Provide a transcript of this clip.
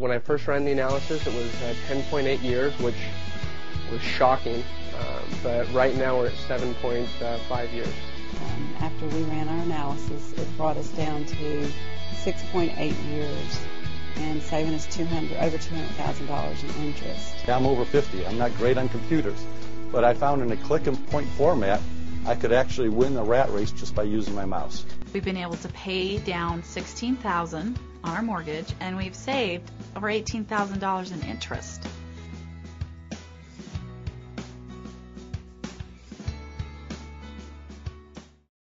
When I first ran the analysis, it was uh, 10.8 years, which was shocking. Um, but right now we're at 7.5 years. Um, after we ran our analysis, it brought us down to 6.8 years and saving us 200 over $200,000 in interest. I'm over 50. I'm not great on computers, but I found in a click and point format, I could actually win the rat race just by using my mouse. We've been able to pay down 16,000 on our mortgage and we've saved over $18,000 in interest.